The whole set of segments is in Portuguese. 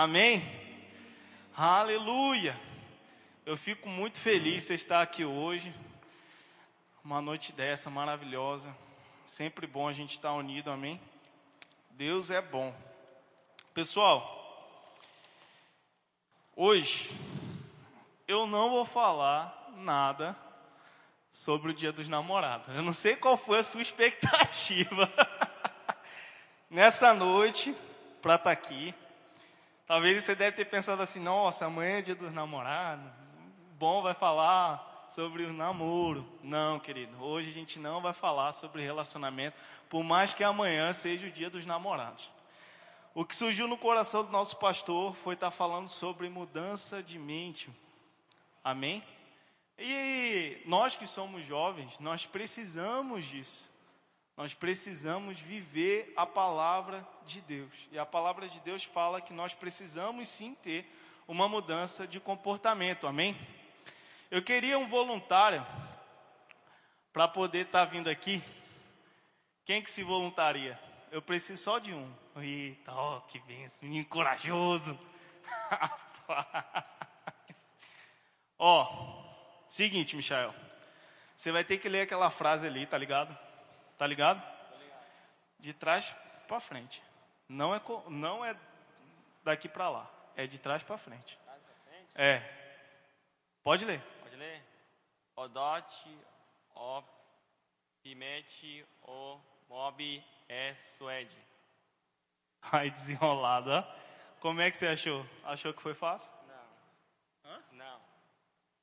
Amém? Aleluia! Eu fico muito feliz de estar aqui hoje. Uma noite dessa maravilhosa. Sempre bom a gente estar unido, amém? Deus é bom. Pessoal, hoje eu não vou falar nada sobre o Dia dos Namorados. Eu não sei qual foi a sua expectativa nessa noite para estar aqui. Talvez você deve ter pensado assim: nossa, amanhã é Dia dos Namorados. Bom, vai falar sobre o namoro. Não, querido. Hoje a gente não vai falar sobre relacionamento, por mais que amanhã seja o Dia dos Namorados. O que surgiu no coração do nosso pastor foi estar falando sobre mudança de mente. Amém? E nós que somos jovens, nós precisamos disso. Nós precisamos viver a palavra de Deus. E a palavra de Deus fala que nós precisamos sim ter uma mudança de comportamento. Amém? Eu queria um voluntário para poder estar tá vindo aqui. Quem que se voluntaria? Eu preciso só de um. Eita, ó, que benção, menino corajoso. ó, seguinte, Michael. Você vai ter que ler aquela frase ali, tá ligado? Tá ligado? De trás para frente. Não é, não é daqui para lá. É de trás para frente. É. Pode ler. Pode ler. Odote, o, pimete, o, mob, é suede. Ai, desenrolada. Como é que você achou? Achou que foi fácil? Não. Hã? Não.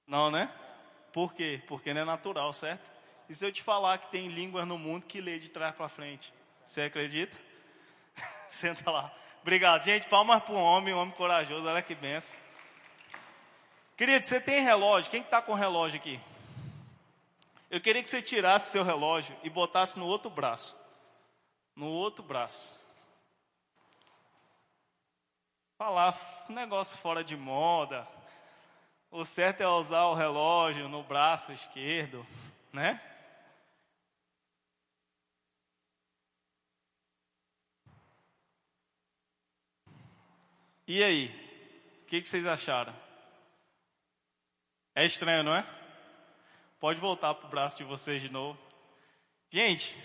Não, né? Não. Por quê? Porque não é natural, certo? E se eu te falar que tem línguas no mundo que lê de trás para frente? Você acredita? Senta lá. Obrigado. Gente, palmas para um homem, um homem corajoso. Olha que benção. Querido, você tem relógio? Quem está com relógio aqui? Eu queria que você tirasse seu relógio e botasse no outro braço. No outro braço. Falar negócio fora de moda. O certo é usar o relógio no braço esquerdo, né? E aí? O que, que vocês acharam? É estranho, não é? Pode voltar para o braço de vocês de novo. Gente,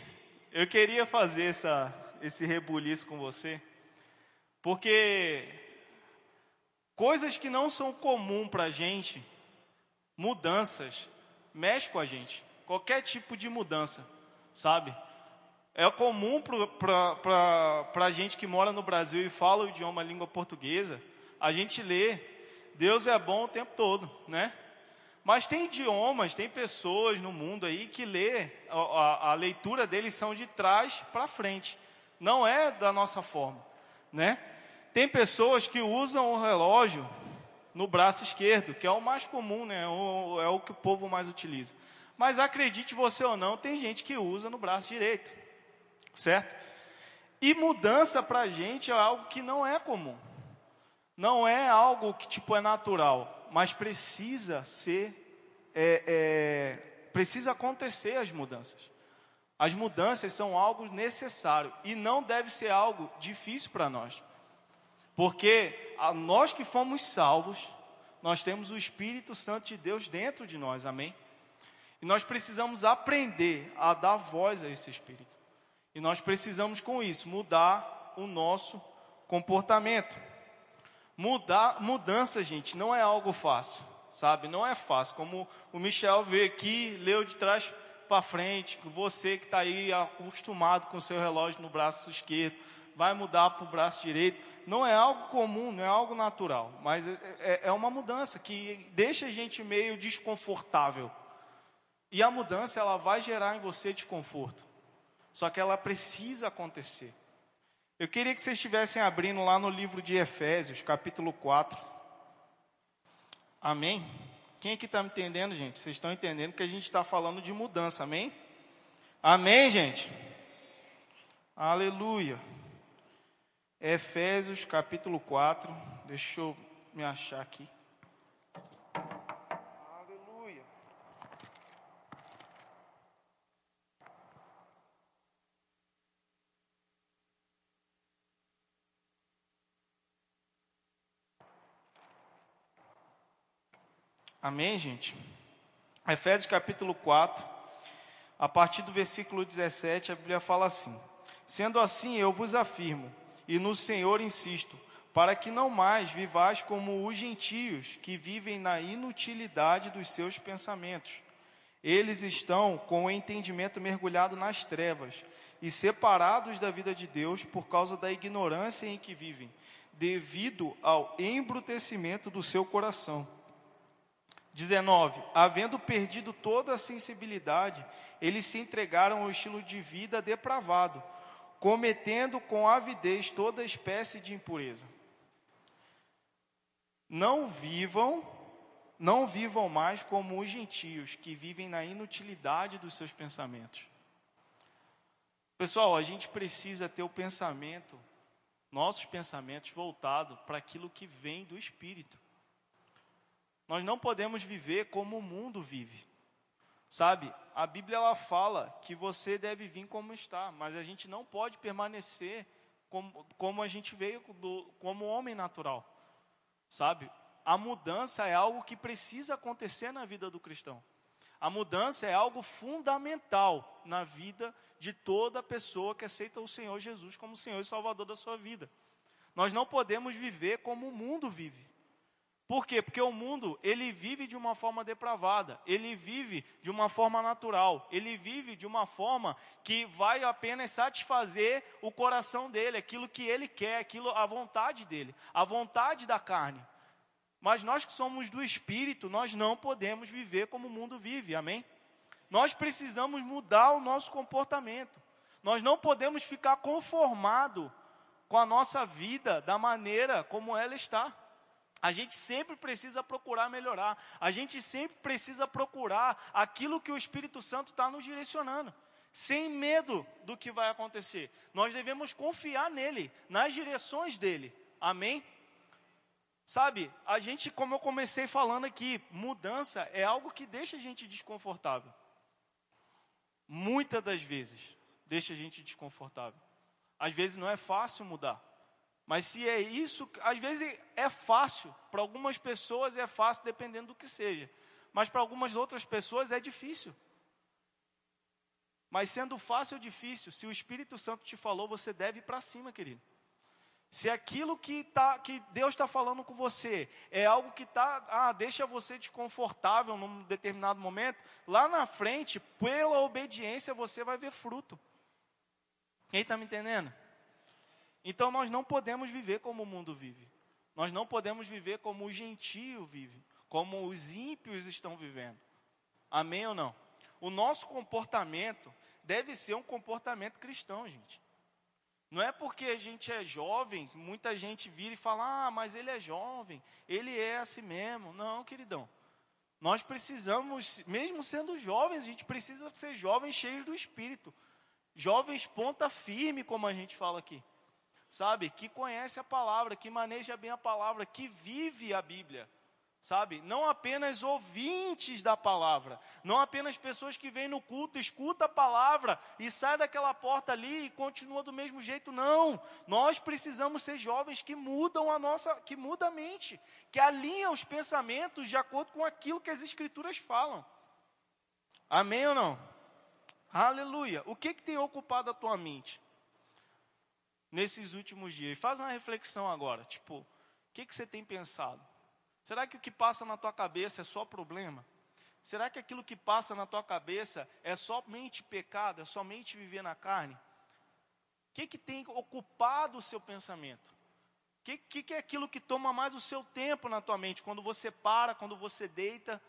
eu queria fazer essa, esse rebuliço com você, porque coisas que não são comum para a gente, mudanças, mexe com a gente. Qualquer tipo de mudança, sabe? É comum para a gente que mora no Brasil e fala o idioma, a língua portuguesa, a gente lê Deus é bom o tempo todo, né? Mas tem idiomas, tem pessoas no mundo aí que lê, a, a, leitura deles são de trás para frente, não é da nossa forma, né? Tem pessoas que usam o relógio no braço esquerdo, que é o mais comum, né? O, é o que o povo mais utiliza. Mas acredite você ou não, tem gente que usa no braço direito certo? E mudança para a gente é algo que não é comum, não é algo que tipo é natural, mas precisa ser, é, é, precisa acontecer as mudanças. As mudanças são algo necessário e não deve ser algo difícil para nós, porque a nós que fomos salvos, nós temos o Espírito Santo de Deus dentro de nós, amém? E nós precisamos aprender a dar voz a esse Espírito. E nós precisamos, com isso, mudar o nosso comportamento. Mudar, mudança, gente, não é algo fácil, sabe? Não é fácil. Como o Michel veio aqui, leu de trás para frente, você que está aí acostumado com o seu relógio no braço esquerdo, vai mudar para o braço direito. Não é algo comum, não é algo natural, mas é, é, é uma mudança que deixa a gente meio desconfortável. E a mudança, ela vai gerar em você desconforto. Só que ela precisa acontecer. Eu queria que vocês estivessem abrindo lá no livro de Efésios, capítulo 4. Amém? Quem aqui está me entendendo, gente? Vocês estão entendendo que a gente está falando de mudança, amém? Amém, gente? Aleluia. Efésios capítulo 4. Deixa eu me achar aqui. Amém, gente? Efésios capítulo 4, a partir do versículo 17, a Bíblia fala assim: Sendo assim, eu vos afirmo, e no Senhor insisto, para que não mais vivais como os gentios que vivem na inutilidade dos seus pensamentos. Eles estão com o entendimento mergulhado nas trevas e separados da vida de Deus por causa da ignorância em que vivem, devido ao embrutecimento do seu coração. 19. Havendo perdido toda a sensibilidade, eles se entregaram ao estilo de vida depravado, cometendo com avidez toda espécie de impureza. Não vivam, não vivam mais como os gentios que vivem na inutilidade dos seus pensamentos. Pessoal, a gente precisa ter o pensamento, nossos pensamentos voltados para aquilo que vem do Espírito. Nós não podemos viver como o mundo vive. Sabe, a Bíblia ela fala que você deve vir como está, mas a gente não pode permanecer como, como a gente veio do, como homem natural. Sabe, a mudança é algo que precisa acontecer na vida do cristão. A mudança é algo fundamental na vida de toda pessoa que aceita o Senhor Jesus como Senhor e Salvador da sua vida. Nós não podemos viver como o mundo vive. Por quê? Porque o mundo, ele vive de uma forma depravada, ele vive de uma forma natural, ele vive de uma forma que vai apenas satisfazer o coração dele, aquilo que ele quer, aquilo a vontade dele, a vontade da carne. Mas nós que somos do espírito, nós não podemos viver como o mundo vive. Amém? Nós precisamos mudar o nosso comportamento. Nós não podemos ficar conformado com a nossa vida da maneira como ela está. A gente sempre precisa procurar melhorar. A gente sempre precisa procurar aquilo que o Espírito Santo está nos direcionando. Sem medo do que vai acontecer. Nós devemos confiar nele, nas direções dele. Amém? Sabe, a gente, como eu comecei falando aqui, mudança é algo que deixa a gente desconfortável. Muitas das vezes deixa a gente desconfortável. Às vezes não é fácil mudar. Mas se é isso, às vezes é fácil, para algumas pessoas é fácil dependendo do que seja. Mas para algumas outras pessoas é difícil. Mas sendo fácil ou difícil, se o Espírito Santo te falou, você deve ir para cima, querido. Se aquilo que, tá, que Deus está falando com você é algo que tá, ah, deixa você desconfortável num determinado momento, lá na frente, pela obediência, você vai ver fruto. Quem está me entendendo? Então nós não podemos viver como o mundo vive. Nós não podemos viver como o gentio vive, como os ímpios estão vivendo. Amém ou não? O nosso comportamento deve ser um comportamento cristão, gente. Não é porque a gente é jovem, muita gente vira e fala, ah, mas ele é jovem, ele é assim mesmo. Não, queridão. Nós precisamos, mesmo sendo jovens, a gente precisa ser jovens cheios do Espírito. Jovens ponta firme, como a gente fala aqui. Sabe? Que conhece a palavra, que maneja bem a palavra, que vive a Bíblia sabe? Não apenas ouvintes da palavra, não apenas pessoas que vêm no culto, escuta a palavra e sai daquela porta ali e continua do mesmo jeito, não. Nós precisamos ser jovens que mudam a nossa, que mudam a mente, que alinham os pensamentos de acordo com aquilo que as escrituras falam. Amém ou não? Aleluia. O que que tem ocupado a tua mente nesses últimos dias? Faz uma reflexão agora, tipo, o que que você tem pensado? Será que o que passa na tua cabeça é só problema? Será que aquilo que passa na tua cabeça é somente pecado, é somente viver na carne? O que, que tem ocupado o seu pensamento? O que, que, que é aquilo que toma mais o seu tempo na tua mente? Quando você para, quando você deita,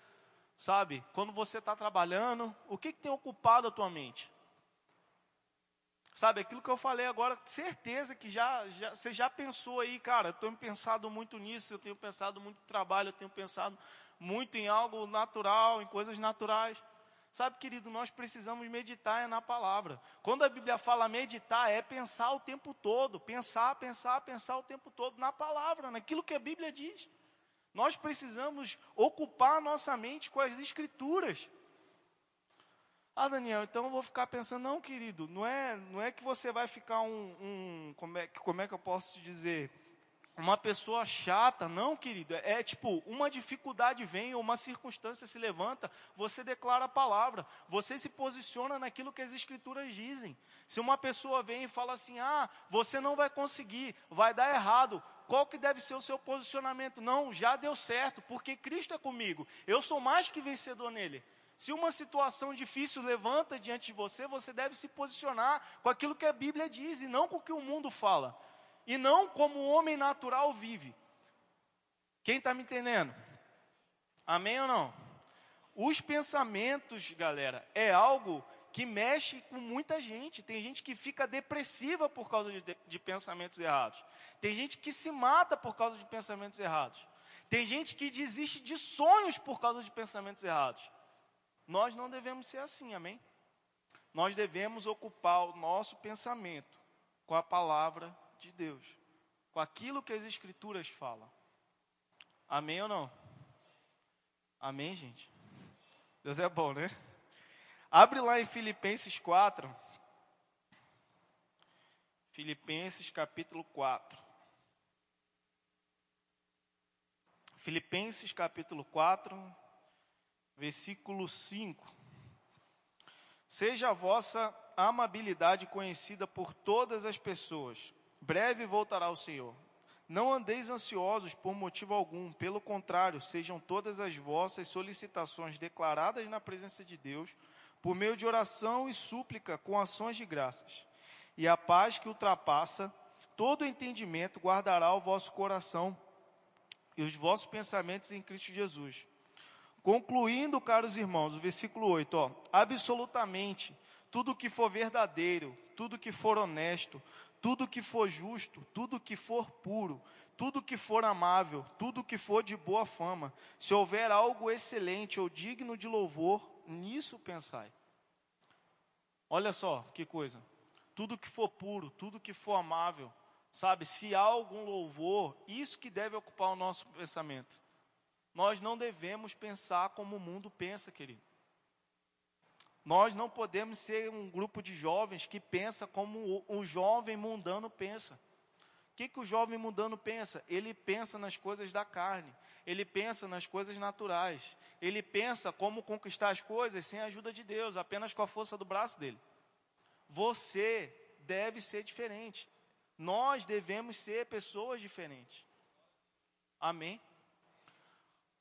sabe? Quando você está trabalhando, o que, que tem ocupado a tua mente? Sabe, aquilo que eu falei agora, certeza que já, já você já pensou aí, cara, eu tenho pensado muito nisso, eu tenho pensado muito em trabalho, eu tenho pensado muito em algo natural, em coisas naturais. Sabe, querido, nós precisamos meditar é na palavra. Quando a Bíblia fala meditar, é pensar o tempo todo, pensar, pensar, pensar o tempo todo na palavra, naquilo que a Bíblia diz. Nós precisamos ocupar nossa mente com as escrituras. Ah, Daniel, então eu vou ficar pensando, não, querido, não é, não é que você vai ficar um, um como, é, como é que eu posso te dizer, uma pessoa chata, não, querido. É, é tipo, uma dificuldade vem, uma circunstância se levanta, você declara a palavra, você se posiciona naquilo que as escrituras dizem. Se uma pessoa vem e fala assim: "Ah, você não vai conseguir, vai dar errado", qual que deve ser o seu posicionamento? Não, já deu certo, porque Cristo é comigo. Eu sou mais que vencedor nele. Se uma situação difícil levanta diante de você, você deve se posicionar com aquilo que a Bíblia diz e não com o que o mundo fala e não como o homem natural vive. Quem está me entendendo? Amém ou não? Os pensamentos, galera, é algo que mexe com muita gente. Tem gente que fica depressiva por causa de, de, pensamentos errados. Tem gente que se mata por causa de pensamentos errados. Tem gente que desiste de sonhos por causa de pensamentos errados. Nós não devemos ser assim, amém? Nós devemos ocupar o nosso pensamento com a palavra de Deus, com aquilo que as Escrituras falam. Amém ou não? Amém, gente? Deus é bom, né? Abre lá em Filipenses 4. Filipenses capítulo 4. Filipenses capítulo 4, versículo 5. Seja a vossa amabilidade conhecida por todas as pessoas Breve voltará o Senhor. Não andeis ansiosos por motivo algum, pelo contrário, sejam todas as vossas solicitações declaradas na presença de Deus, por meio de oração e súplica com ações de graças. E a paz que ultrapassa todo entendimento guardará o vosso coração e os vossos pensamentos em Cristo Jesus. Concluindo, caros irmãos, o versículo 8, ó, absolutamente tudo que for verdadeiro, tudo que for honesto, tudo que for justo, tudo que for puro, tudo que for amável, tudo que for de boa fama, se houver algo excelente ou digno de louvor, nisso pensai. Olha só que coisa. Tudo que for puro, tudo que for amável, sabe? Se há algum louvor, isso que deve ocupar o nosso pensamento. Nós não devemos pensar como o mundo pensa, querido. Nós não podemos ser um grupo de jovens que pensa como o, jovem mundano pensa. O que, que o jovem mundano pensa? Ele pensa nas coisas da carne, ele pensa nas coisas naturais, ele pensa como conquistar as coisas sem a ajuda de Deus, apenas com a força do braço dele. Você deve ser diferente. Nós devemos ser pessoas diferentes. Amém?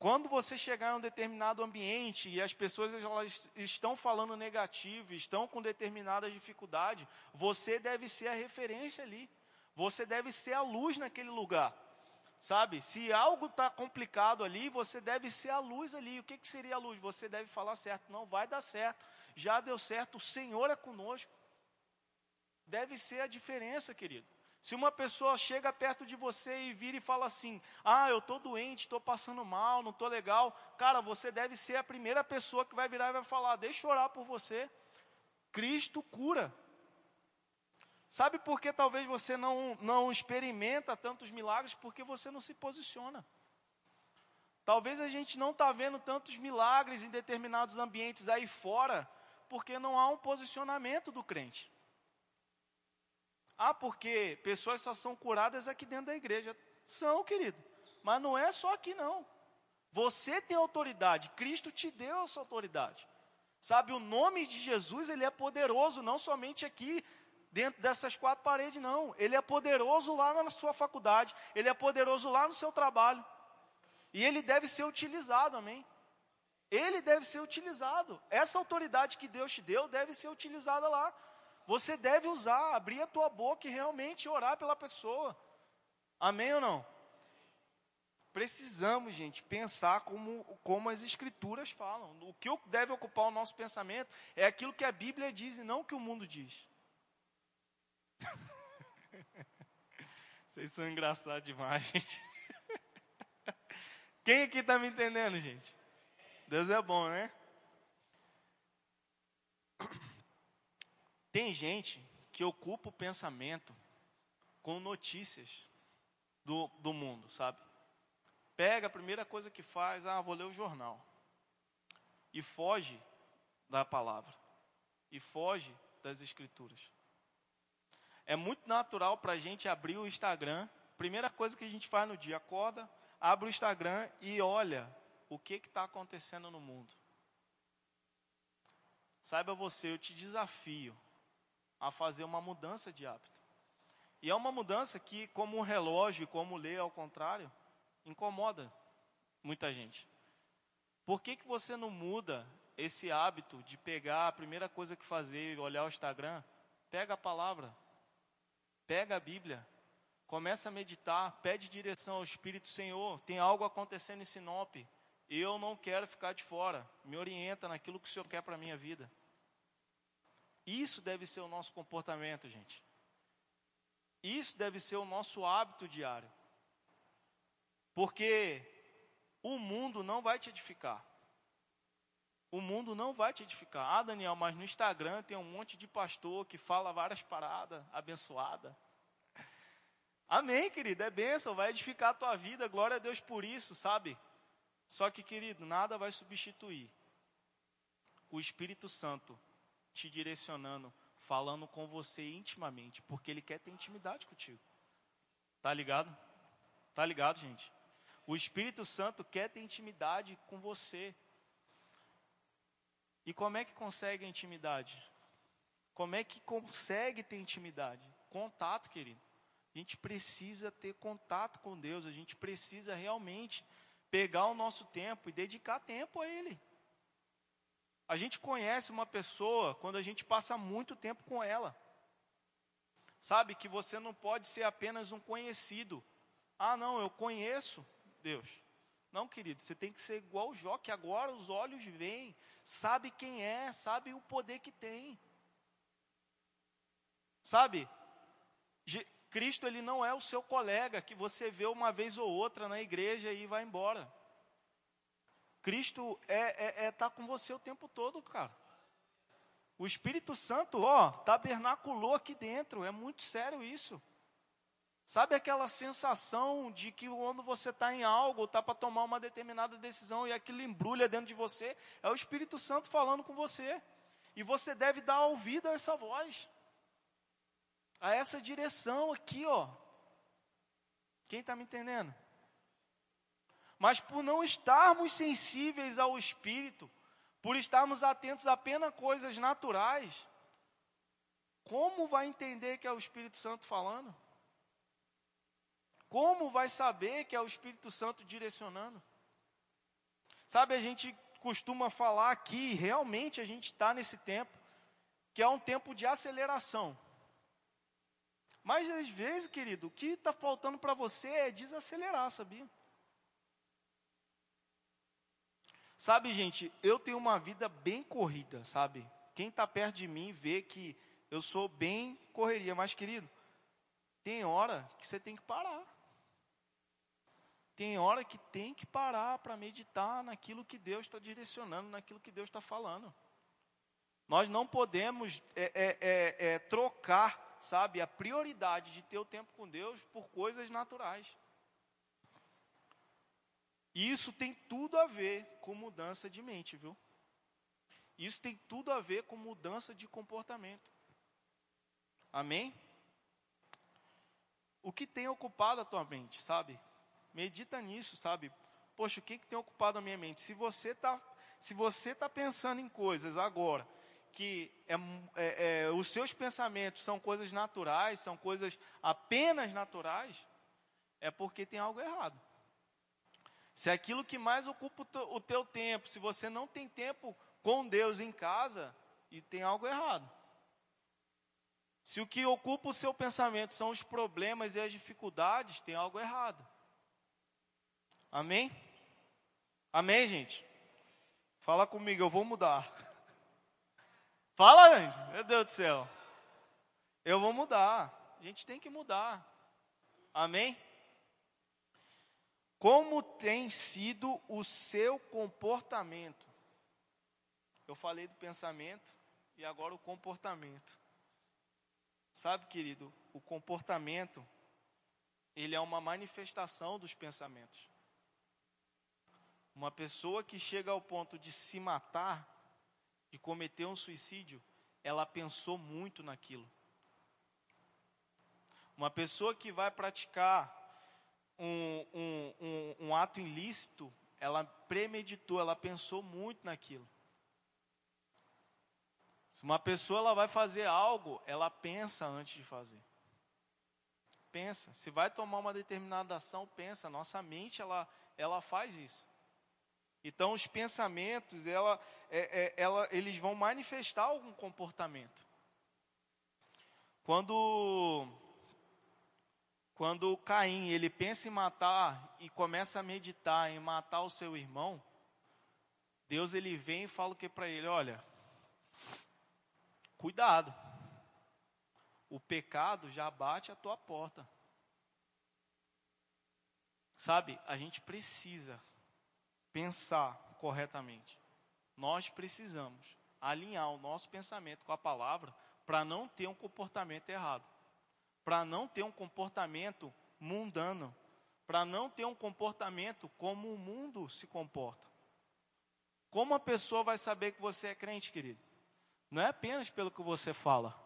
Quando você chegar em um determinado ambiente e as pessoas elas estão falando negativo, estão com determinada dificuldade, você deve ser a referência ali. Você deve ser a luz naquele lugar. Sabe? Se algo está complicado ali, você deve ser a luz ali. O que, que seria a luz? Você deve falar certo. Não vai dar certo. Já deu certo. O Senhor é conosco. Deve ser a diferença, querido. Se uma pessoa chega perto de você e vira e fala assim: Ah, eu estou doente, estou passando mal, não estou legal. Cara, você deve ser a primeira pessoa que vai virar e vai falar: Deixa eu orar por você. Cristo cura. Sabe por que talvez você não, não experimenta tantos milagres? Porque você não se posiciona. Talvez a gente não está vendo tantos milagres em determinados ambientes aí fora, porque não há um posicionamento do crente. Ah, porque pessoas só são curadas aqui dentro da igreja. São, querido. Mas não é só aqui, não. Você tem autoridade. Cristo te deu essa autoridade. Sabe, o nome de Jesus, ele é poderoso, não somente aqui, dentro dessas quatro paredes, não. Ele é poderoso lá na sua faculdade. Ele é poderoso lá no seu trabalho. E ele deve ser utilizado, amém? Ele deve ser utilizado. Essa autoridade que Deus te deu deve ser utilizada lá. Você deve usar, abrir a tua boca e realmente orar pela pessoa. Amém ou não? Precisamos, gente, pensar como, como as escrituras falam. O que deve ocupar o nosso pensamento é aquilo que a Bíblia diz e não o que o mundo diz. Vocês são engraçados demais, gente. Quem aqui está me entendendo, gente? Deus é bom, né? Tem gente que ocupa o pensamento com notícias do, do mundo, sabe? Pega a primeira coisa que faz, ah, vou ler o jornal. E foge da palavra. E foge das escrituras. É muito natural para a gente abrir o Instagram, primeira coisa que a gente faz no dia, acorda, abre o Instagram e olha o que está acontecendo no mundo. Saiba você, eu te desafio a fazer uma mudança de hábito. E é uma mudança que, como um relógio, como ler ao contrário, incomoda muita gente. Por que, que você não muda esse hábito de pegar a primeira coisa que fazer olhar o Instagram? Pega a palavra, pega a Bíblia, começa a meditar, pede direção ao Espírito Senhor. Tem algo acontecendo em Sinop. Eu não quero ficar de fora. Me orienta naquilo que o Senhor quer para a minha vida. Isso deve ser o nosso comportamento, gente. Isso deve ser o nosso hábito diário. Porque o mundo não vai te edificar. O mundo não vai te edificar. Ah, Daniel, mas no Instagram tem um monte de pastor que fala várias paradas abençoada. Amém, querido, é bênção, vai edificar a tua vida, glória a Deus por isso, sabe? Só que, querido, nada vai substituir o Espírito Santo te direcionando, falando com você intimamente, porque ele quer ter intimidade contigo. Tá ligado? Tá ligado, gente? O Espírito Santo quer ter intimidade com você. E como é que consegue a intimidade? Como é que consegue ter intimidade? Contato, querido. A gente precisa ter contato com Deus, a gente precisa realmente pegar o nosso tempo e dedicar tempo a Ele. A gente conhece uma pessoa quando a gente passa muito tempo com ela. Sabe que você não pode ser apenas um conhecido. Ah, não, eu conheço Deus. Não, querido, você tem que ser igual o Jó, que agora os olhos veem, sabe quem é, sabe o poder que tem. Sabe? Cristo ele não é o seu colega que você vê uma vez ou outra na igreja e vai embora. Cristo é, é, é tá com você o tempo todo, cara. O Espírito Santo, ó, tabernaculou aqui dentro. É muito sério isso. Sabe aquela sensação de que quando você está em algo, está para tomar uma determinada decisão e aquilo embrulha dentro de você? É o Espírito Santo falando com você. E você deve dar ouvido a essa voz, a essa direção aqui, ó. Quem está me entendendo? Mas por não estarmos sensíveis ao Espírito, por estarmos atentos apenas a coisas naturais, como vai entender que é o Espírito Santo falando? Como vai saber que é o Espírito Santo direcionando? Sabe, a gente costuma falar aqui, realmente a gente está nesse tempo, que é um tempo de aceleração. Mas às vezes, querido, o que está faltando para você é desacelerar, sabia? Sabe, gente, eu tenho uma vida bem corrida, sabe? Quem está perto de mim vê que eu sou bem correria, mas querido, tem hora que você tem que parar. Tem hora que tem que parar para meditar naquilo que Deus está direcionando, naquilo que Deus está falando. Nós não podemos é, é, é, é, trocar, sabe, a prioridade de ter o tempo com Deus por coisas naturais. Isso tem tudo a ver com mudança de mente, viu? Isso tem tudo a ver com mudança de comportamento. Amém? O que tem ocupado a tua mente, sabe? Medita nisso, sabe? Poxa, o que, que tem ocupado a minha mente? Se você está se você tá pensando em coisas agora que é, é, é, os seus pensamentos são coisas naturais, são coisas apenas naturais, é porque tem algo errado. Se é aquilo que mais ocupa o teu tempo, se você não tem tempo com Deus em casa, e tem algo errado. Se o que ocupa o seu pensamento são os problemas e as dificuldades, tem algo errado. Amém? Amém, gente? Fala comigo, eu vou mudar. Fala, gente. Meu Deus do céu. Eu vou mudar. A gente tem que mudar. Amém? Como tem sido o seu comportamento? Eu falei do pensamento e agora o comportamento. Sabe, querido, o comportamento ele é uma manifestação dos pensamentos. Uma pessoa que chega ao ponto de se matar, de cometer um suicídio, ela pensou muito naquilo. Uma pessoa que vai praticar um, um, um, um ato ilícito, ela premeditou, ela pensou muito naquilo. Se uma pessoa ela vai fazer algo, ela pensa antes de fazer. Pensa. Se vai tomar uma determinada ação, pensa. Nossa mente ela, ela faz isso. Então os pensamentos, ela, é, é, ela, eles vão manifestar algum comportamento. Quando quando Caim ele pensa em matar e começa a meditar em matar o seu irmão, Deus ele vem e fala o que para ele, olha, cuidado. O pecado já bate a tua porta. Sabe, a gente precisa pensar corretamente. Nós precisamos alinhar o nosso pensamento com a palavra para não ter um comportamento errado para não ter um comportamento mundano, para não ter um comportamento como o mundo se comporta. Como a pessoa vai saber que você é crente, querido? Não é apenas pelo que você fala,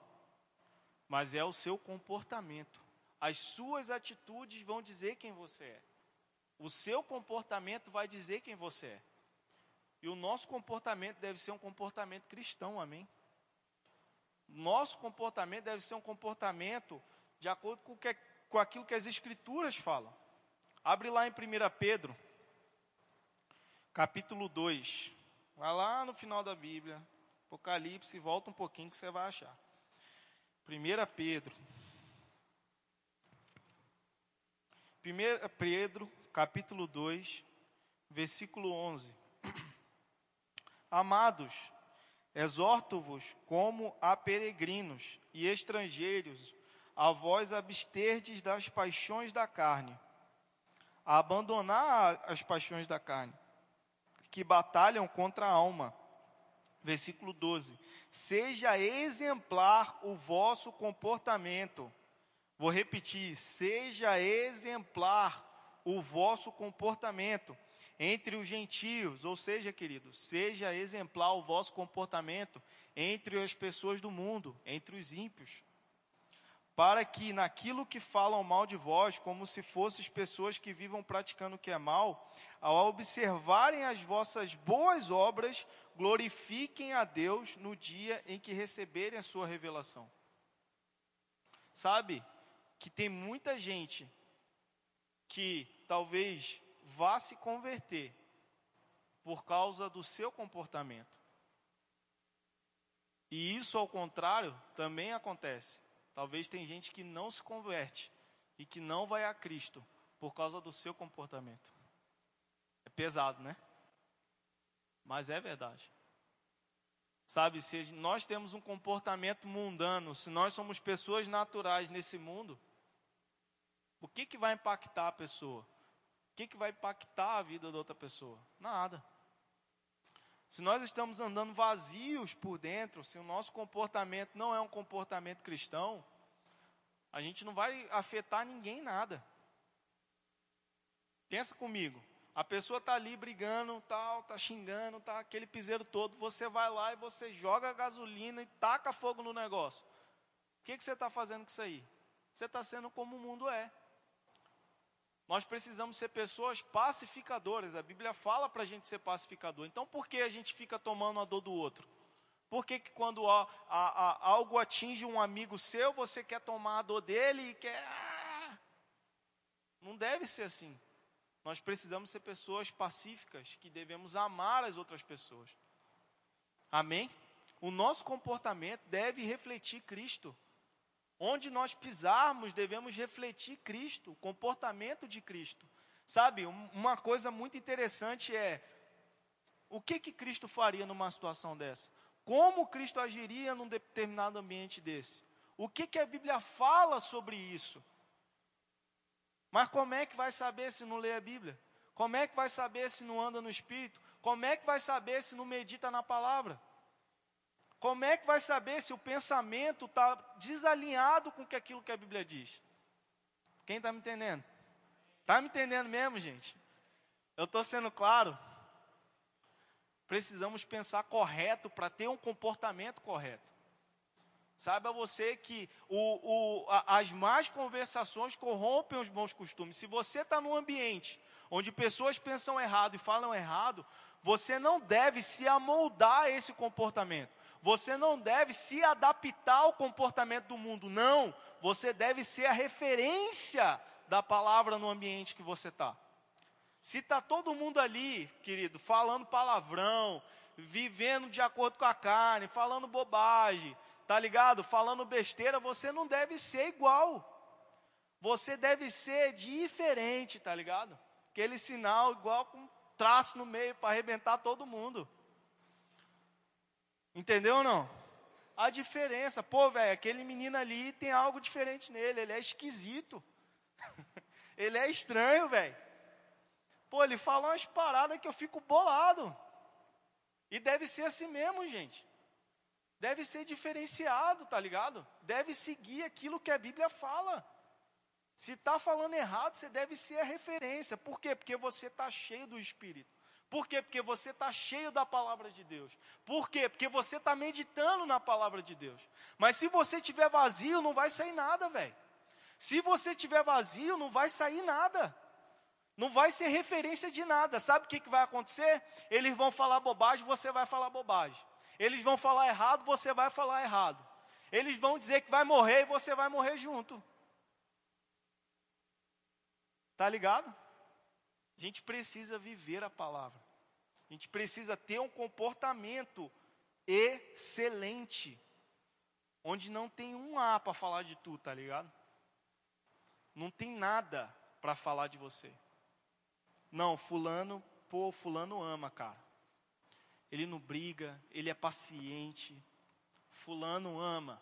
mas é o seu comportamento. As suas atitudes vão dizer quem você é. O seu comportamento vai dizer quem você é. E o nosso comportamento deve ser um comportamento cristão, amém? Nosso comportamento deve ser um comportamento de acordo com, que, com aquilo que as Escrituras falam. Abre lá em 1 Pedro, capítulo 2. Vai lá no final da Bíblia, Apocalipse, volta um pouquinho que você vai achar. 1 Pedro. 1 Pedro, capítulo 2, versículo 11. Amados, exorto-vos como a peregrinos e estrangeiros a vós absterdes das paixões da carne, a abandonar as paixões da carne, que batalham contra a alma. Versículo 12: Seja exemplar o vosso comportamento. Vou repetir: seja exemplar o vosso comportamento entre os gentios, ou seja, queridos, seja exemplar o vosso comportamento entre as pessoas do mundo, entre os ímpios para que naquilo que falam mal de vós, como se fossem pessoas que vivam praticando o que é mal, ao observarem as vossas boas obras, glorifiquem a Deus no dia em que receberem a sua revelação. Sabe que tem muita gente que talvez vá se converter por causa do seu comportamento. E isso, ao contrário, também acontece. Talvez tem gente que não se converte e que não vai a Cristo por causa do seu comportamento. É pesado, né? Mas é verdade. Sabe, se nós temos um comportamento mundano, se nós somos pessoas naturais nesse mundo, o que, que vai impactar a pessoa? O que, que vai impactar a vida da outra pessoa? Nada. Se nós estamos andando vazios por dentro, se o nosso comportamento não é um comportamento cristão, a gente não vai afetar ninguém nada. Pensa comigo. A pessoa está ali brigando, tal, tá xingando, tá aquele piseiro todo. Você vai lá e você joga gasolina e taca fogo no negócio. O que, que você está fazendo com isso aí? Você está sendo como o mundo é. Nós precisamos ser pessoas pacificadoras. A Bíblia fala para a gente ser pacificador. Então, por que a gente fica tomando a dor do outro? Por que, que quando a, a, a, algo atinge um amigo seu, você quer tomar a dor dele e quer. Ah! Não deve ser assim. Nós precisamos ser pessoas pacíficas, que devemos amar as outras pessoas. Amém? O nosso comportamento deve refletir Cristo. Onde nós pisarmos, devemos refletir Cristo, o comportamento de Cristo. Sabe, uma coisa muito interessante é o que que Cristo faria numa situação dessa? Como Cristo agiria num determinado ambiente desse? O que que a Bíblia fala sobre isso? Mas como é que vai saber se não lê a Bíblia? Como é que vai saber se não anda no Espírito? Como é que vai saber se não medita na palavra? Como é que vai saber se o pensamento está desalinhado com aquilo que a Bíblia diz? Quem está me entendendo? Está me entendendo mesmo, gente? Eu estou sendo claro? Precisamos pensar correto para ter um comportamento correto. Saiba você que o, o, a, as más conversações corrompem os bons costumes. Se você está num ambiente onde pessoas pensam errado e falam errado, você não deve se amoldar a esse comportamento. Você não deve se adaptar ao comportamento do mundo. Não. Você deve ser a referência da palavra no ambiente que você está. Se está todo mundo ali, querido, falando palavrão, vivendo de acordo com a carne, falando bobagem, tá ligado? Falando besteira, você não deve ser igual. Você deve ser diferente, tá ligado? Aquele sinal igual com traço no meio para arrebentar todo mundo. Entendeu ou não? A diferença, pô, velho, aquele menino ali tem algo diferente nele, ele é esquisito. ele é estranho, velho. Pô, ele fala umas paradas que eu fico bolado. E deve ser assim mesmo, gente. Deve ser diferenciado, tá ligado? Deve seguir aquilo que a Bíblia fala. Se está falando errado, você deve ser a referência. Por quê? Porque você está cheio do Espírito. Por quê? Porque você está cheio da palavra de Deus. Por quê? Porque você está meditando na palavra de Deus. Mas se você tiver vazio, não vai sair nada, velho. Se você tiver vazio, não vai sair nada. Não vai ser referência de nada. Sabe o que, que vai acontecer? Eles vão falar bobagem, você vai falar bobagem. Eles vão falar errado, você vai falar errado. Eles vão dizer que vai morrer e você vai morrer junto. Tá ligado? A gente precisa viver a palavra. A gente precisa ter um comportamento excelente. Onde não tem um A para falar de tu, tá ligado? Não tem nada para falar de você. Não, fulano, pô, fulano ama, cara. Ele não briga, ele é paciente. Fulano ama.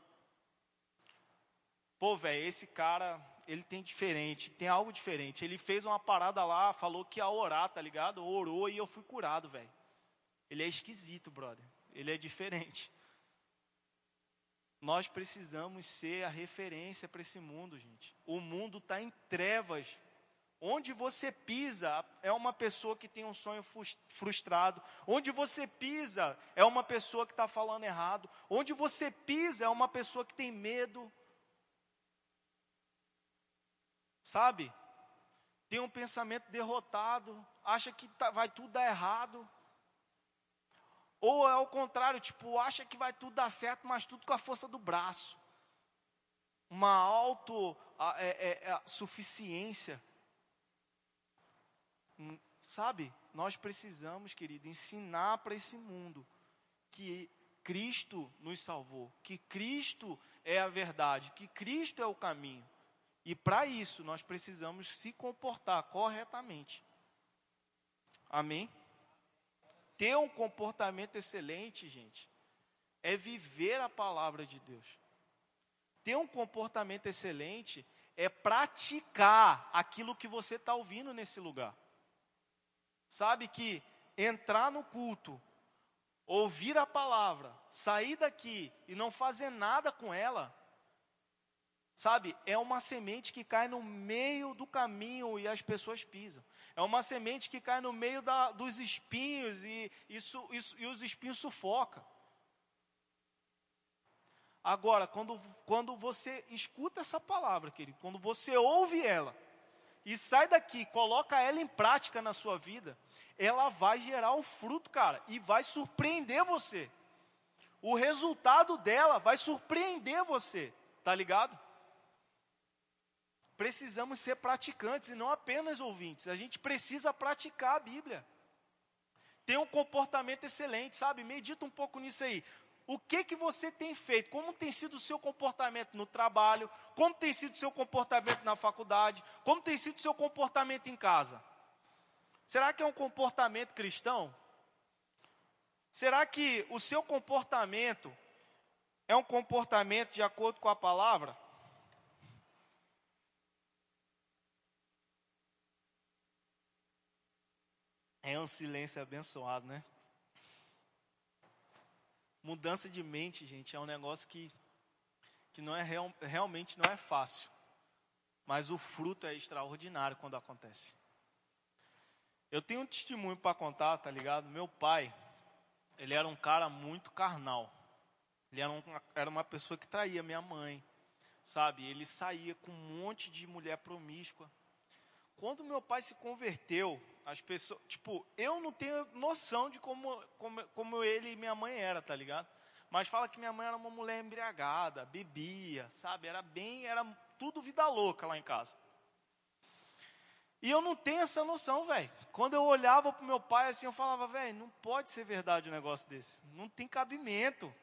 Pô, velho, esse cara, ele tem diferente, tem algo diferente. Ele fez uma parada lá, falou que ia orar, tá ligado? Orou e eu fui curado, velho. Ele é esquisito, brother. Ele é diferente. Nós precisamos ser a referência para esse mundo, gente. O mundo está em trevas Onde você pisa é uma pessoa que tem um sonho frustrado. Onde você pisa é uma pessoa que está falando errado. Onde você pisa é uma pessoa que tem medo. Sabe? Tem um pensamento derrotado. Acha que tá, vai tudo dar errado. Ou é o contrário, tipo, acha que vai tudo dar certo, mas tudo com a força do braço. Uma auto-suficiência. É, é, Sabe, nós precisamos, querido, ensinar para esse mundo que Cristo nos salvou, que Cristo é a verdade, que Cristo é o caminho. E para isso nós precisamos se comportar corretamente. Amém? Ter um comportamento excelente, gente, é viver a palavra de Deus. Ter um comportamento excelente é praticar aquilo que você está ouvindo nesse lugar. Sabe que entrar no culto, ouvir a palavra, sair daqui e não fazer nada com ela, sabe, é uma semente que cai no meio do caminho e as pessoas pisam. É uma semente que cai no meio da, dos espinhos e, isso, isso, e os espinhos sufocam. Agora, quando, quando você escuta essa palavra, querido, quando você ouve ela, e sai daqui, coloca ela em prática na sua vida, ela vai gerar o fruto, cara, e vai surpreender você. O resultado dela vai surpreender você, tá ligado? Precisamos ser praticantes e não apenas ouvintes. A gente precisa praticar a Bíblia. Ter um comportamento excelente, sabe? Medita um pouco nisso aí o que que você tem feito, como tem sido o seu comportamento no trabalho, como tem sido o seu comportamento na faculdade, como tem sido o seu comportamento em casa. Será que é um comportamento cristão? Será que o seu comportamento é um comportamento de acordo com a palavra? É um silêncio abençoado, né? Mudança de mente, gente, é um negócio que, que não é real, realmente não é fácil. Mas o fruto é extraordinário quando acontece. Eu tenho um testemunho para contar, tá ligado? Meu pai, ele era um cara muito carnal. Ele era uma, era uma pessoa que traía minha mãe, sabe? Ele saía com um monte de mulher promíscua. Quando meu pai se converteu, as pessoas, tipo, eu não tenho noção de como, como, como ele e minha mãe era, tá ligado? Mas fala que minha mãe era uma mulher embriagada, bebia, sabe? Era bem, era tudo vida louca lá em casa. E eu não tenho essa noção, velho. Quando eu olhava pro meu pai assim, eu falava, velho, não pode ser verdade um negócio desse. Não tem cabimento.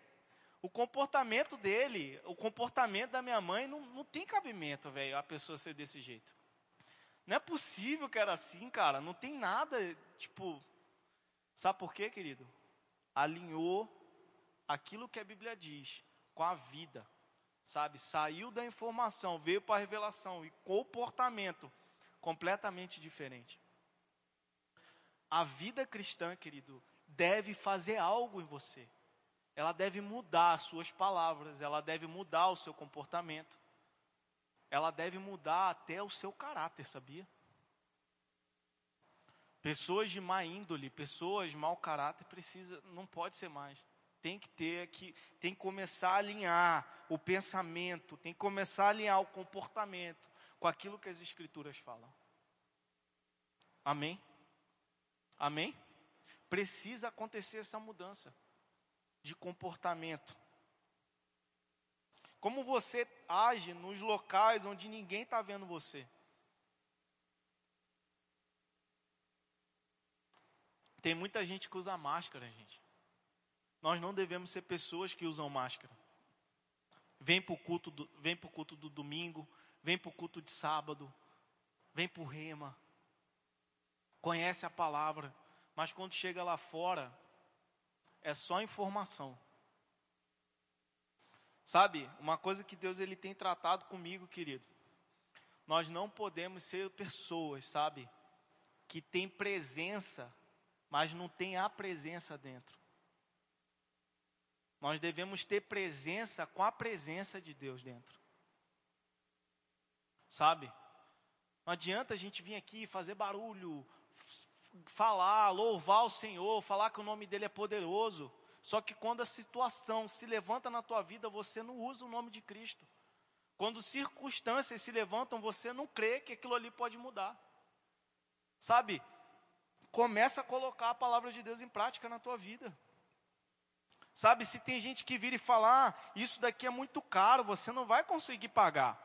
O comportamento dele, o comportamento da minha mãe, não, não tem cabimento, velho, a pessoa ser desse jeito. Não é possível que era assim, cara. Não tem nada, tipo. Sabe por quê, querido? Alinhou aquilo que a Bíblia diz com a vida. Sabe? Saiu da informação, veio para a revelação e comportamento completamente diferente. A vida cristã, querido, deve fazer algo em você. Ela deve mudar as suas palavras, ela deve mudar o seu comportamento ela deve mudar até o seu caráter, sabia? Pessoas de má índole, pessoas de mau caráter, precisa, não pode ser mais. Tem que ter que, tem que começar a alinhar o pensamento, tem que começar a alinhar o comportamento com aquilo que as escrituras falam. Amém? Amém? Precisa acontecer essa mudança de comportamento. Como você age nos locais onde ninguém está vendo você. Tem muita gente que usa máscara, gente. Nós não devemos ser pessoas que usam máscara. Vem para o culto, do, culto do domingo, vem para o culto de sábado, vem para o rema, conhece a palavra, mas quando chega lá fora, é só informação. Sabe, uma coisa que Deus ele tem tratado comigo, querido. Nós não podemos ser pessoas, sabe, que tem presença, mas não tem a presença dentro. Nós devemos ter presença com a presença de Deus dentro. Sabe? Não adianta a gente vir aqui fazer barulho, falar, louvar o Senhor, falar que o nome dele é poderoso, só que quando a situação se levanta na tua vida, você não usa o nome de Cristo. Quando circunstâncias se levantam, você não crê que aquilo ali pode mudar. Sabe? Começa a colocar a palavra de Deus em prática na tua vida. Sabe, se tem gente que vira e fala, ah, isso daqui é muito caro, você não vai conseguir pagar.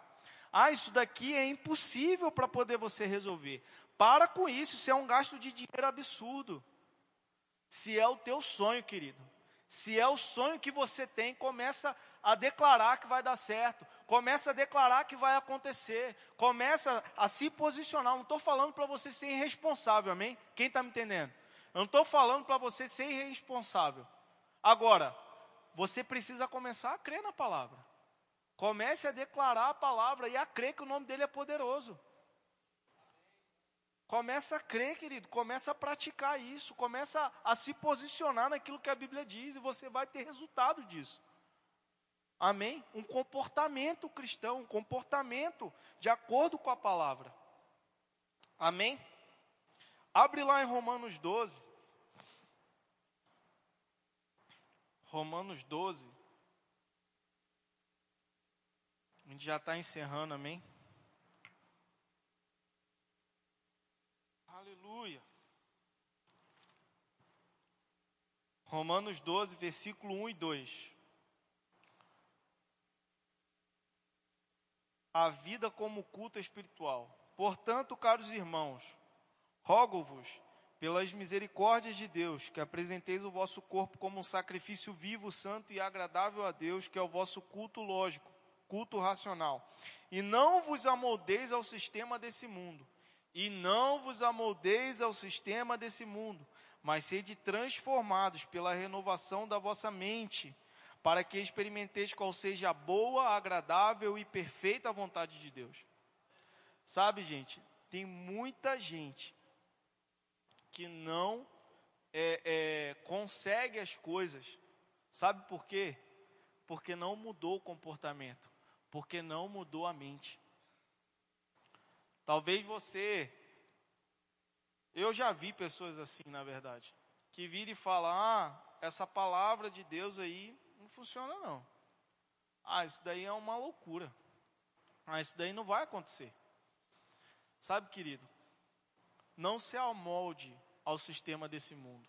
Ah, isso daqui é impossível para poder você resolver. Para com isso, isso é um gasto de dinheiro absurdo. Se é o teu sonho, querido, se é o sonho que você tem, começa a declarar que vai dar certo, começa a declarar que vai acontecer, começa a se posicionar. Não estou falando para você ser irresponsável, amém? Quem está me entendendo? Eu não estou falando para você ser irresponsável. Agora, você precisa começar a crer na palavra. Comece a declarar a palavra e a crer que o nome dele é poderoso. Começa a crer, querido, começa a praticar isso, começa a, se posicionar naquilo que a Bíblia diz e você vai ter resultado disso. Amém? Um comportamento cristão, um comportamento de acordo com a palavra. Amém? Abre lá em Romanos 12. Romanos 12. A gente já está encerrando, amém? Aleluia. Romanos 12, versículo 1 e 2. A vida como culto espiritual. Portanto, caros irmãos, rogo-vos, pelas misericórdias de Deus, que apresenteis o vosso corpo como um sacrifício vivo, santo e agradável a Deus, que é o vosso culto lógico, culto racional. E não vos amoldeis ao sistema desse mundo e não vos amoldeis ao sistema desse mundo, mas sede transformados pela renovação da vossa mente, para que experimenteis qual seja a boa, agradável e perfeita vontade de Deus. Sabe, gente, tem muita gente que não é, é, consegue as coisas. Sabe por quê? Porque não mudou o comportamento, porque não mudou a mente. Talvez você. Eu já vi pessoas assim, na verdade, que viram e falam: ah, essa palavra de Deus aí não funciona não. Ah, isso daí é uma loucura. Ah, isso daí não vai acontecer. Sabe, querido, não se amolde ao sistema desse mundo.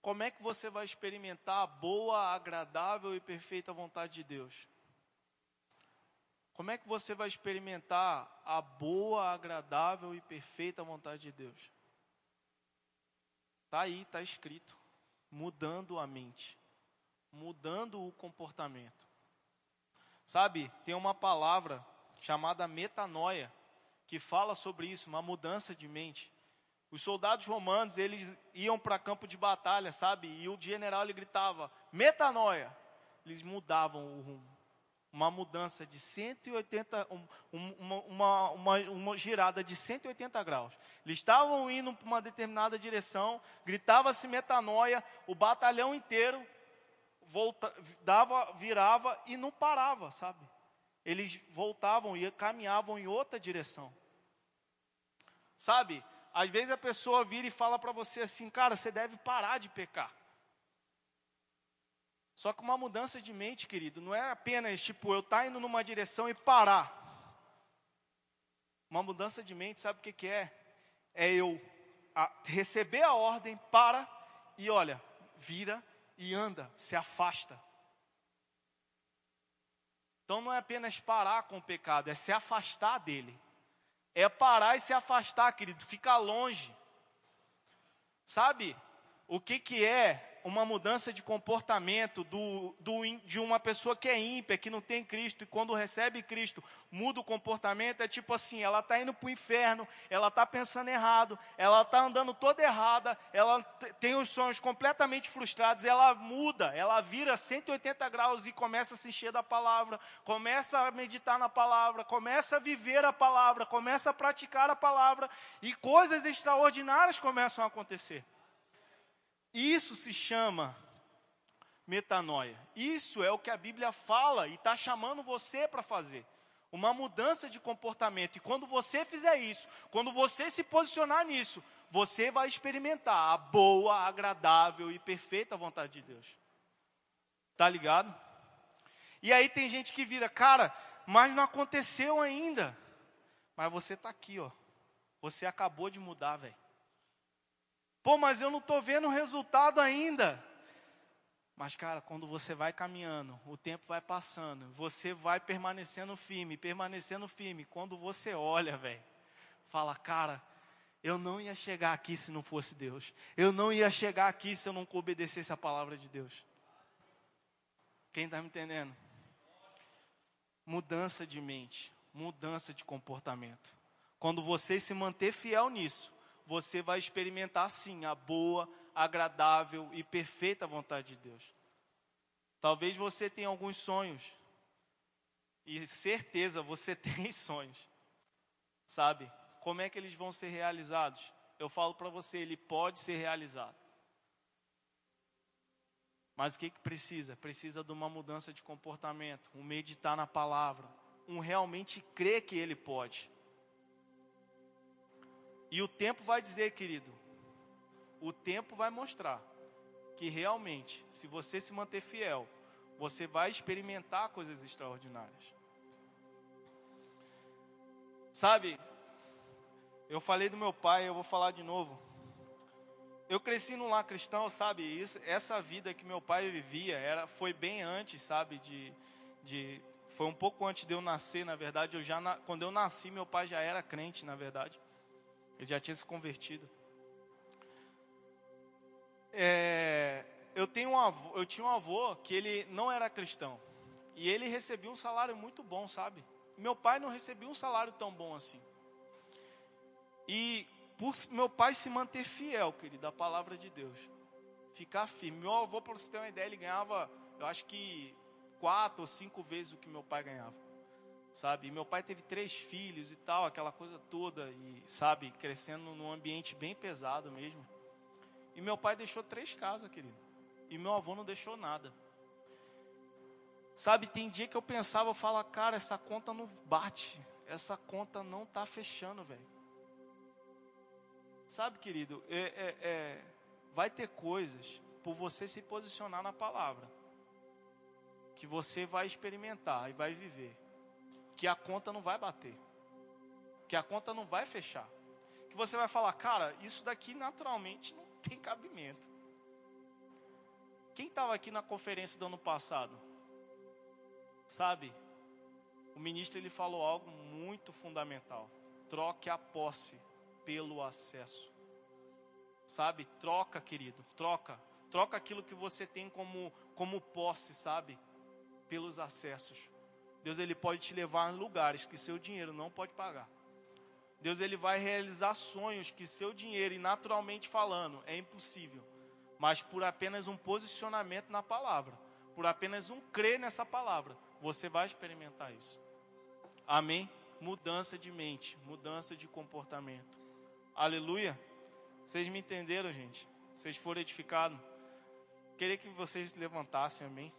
Como é que você vai experimentar a boa, agradável e perfeita vontade de Deus? Como é que você vai experimentar a boa, agradável e perfeita vontade de Deus? Está aí, está escrito. Mudando a mente, mudando o comportamento. Sabe, tem uma palavra chamada metanoia, que fala sobre isso, uma mudança de mente. Os soldados romanos, eles iam para campo de batalha, sabe? E o general ele gritava: "Metanoia". Eles mudavam o rumo. Uma mudança de 180, uma, uma, uma, uma girada de 180 graus. Eles estavam indo para uma determinada direção, gritava-se metanoia, o batalhão inteiro volta, dava, virava e não parava, sabe? Eles voltavam e caminhavam em outra direção. Sabe? Às vezes a pessoa vira e fala para você assim, cara, você deve parar de pecar. Só que uma mudança de mente, querido, não é apenas tipo eu estar tá indo numa direção e parar. Uma mudança de mente, sabe o que, que é? É eu a, receber a ordem, para e olha, vira e anda, se afasta. Então não é apenas parar com o pecado, é se afastar dele é parar e se afastar, querido, ficar longe. Sabe o que, que é uma mudança de comportamento do, do, de uma pessoa que é ímpia, que não tem Cristo, e quando recebe Cristo, muda o comportamento, é tipo assim, ela está indo para o inferno, ela está pensando errado, ela está andando toda errada, ela tem os sonhos completamente frustrados, ela muda, ela vira 180 graus e começa a se encher da palavra, começa a meditar na palavra, começa a viver a palavra, começa a praticar a palavra, e coisas extraordinárias começam a acontecer. Isso se chama metanoia. Isso é o que a Bíblia fala e está chamando você para fazer. Uma mudança de comportamento. E quando você fizer isso, quando você se posicionar nisso, você vai experimentar a boa, agradável e perfeita vontade de Deus. Tá ligado? E aí tem gente que vira, cara, mas não aconteceu ainda. Mas você está aqui, ó. Você acabou de mudar, velho. Pô, mas eu não estou vendo resultado ainda. Mas, cara, quando você vai caminhando, o tempo vai passando, você vai permanecendo firme, permanecendo firme. Quando você olha, velho, fala, cara, eu não ia chegar aqui se não fosse Deus. Eu não ia chegar aqui se eu não obedecesse a palavra de Deus. Quem está me entendendo? Mudança de mente, mudança de comportamento. Quando você se manter fiel nisso, você vai experimentar sim a boa, agradável e perfeita vontade de Deus. Talvez você tenha alguns sonhos, e certeza você tem sonhos, sabe? Como é que eles vão ser realizados? Eu falo para você, ele pode ser realizado. Mas o que, que precisa? Precisa de uma mudança de comportamento, um meditar na palavra, um realmente crer que ele pode. E o tempo vai dizer, querido, o tempo vai mostrar que realmente, se você se manter fiel, você vai experimentar coisas extraordinárias. Sabe, eu falei do meu pai, eu vou falar de novo. Eu cresci num lar cristão, sabe? Isso, essa vida que meu pai vivia era, foi bem antes, sabe? De, de, foi um pouco antes de eu nascer, na verdade. Eu já, quando eu nasci, meu pai já era crente, na verdade. Ele já tinha se convertido. É, eu, tenho um avô, eu tinha um avô que ele não era cristão. E ele recebia um salário muito bom, sabe? Meu pai não recebia um salário tão bom assim. E por meu pai se manter fiel, querido, à palavra de Deus. Ficar firme. Meu avô, para você ter uma ideia, ele ganhava, eu acho que quatro ou cinco vezes o que meu pai ganhava sabe? E meu pai teve três filhos e tal, aquela coisa toda, e sabe, crescendo num ambiente bem pesado mesmo. E meu pai deixou três casas, querido. E meu avô não deixou nada. Sabe, tem dia que eu pensava, eu falo, cara, essa conta não bate, essa conta não tá fechando, velho. Sabe, querido, é, é, é, vai ter coisas por você se posicionar na palavra, que você vai experimentar e vai viver, que a conta não vai bater, que a conta não vai fechar, que você vai falar, cara, isso daqui naturalmente não tem cabimento. Quem estava aqui na conferência do ano passado? Sabe? O ministro ele falou algo muito fundamental. Troque a posse pelo acesso. Sabe? Troca, querido, troca. Troca aquilo que você tem como como posse, sabe? Pelos acessos. Deus ele pode te levar em lugares que seu dinheiro não pode pagar. Deus ele vai realizar sonhos que seu dinheiro, e naturalmente falando, é impossível. Mas por apenas um posicionamento na palavra, por apenas um crer nessa palavra, você vai experimentar isso. Amém? Mudança de mente, mudança de comportamento. Aleluia. Vocês me entenderam, gente? Vocês foram edificados? Queria que vocês levantassem, amém?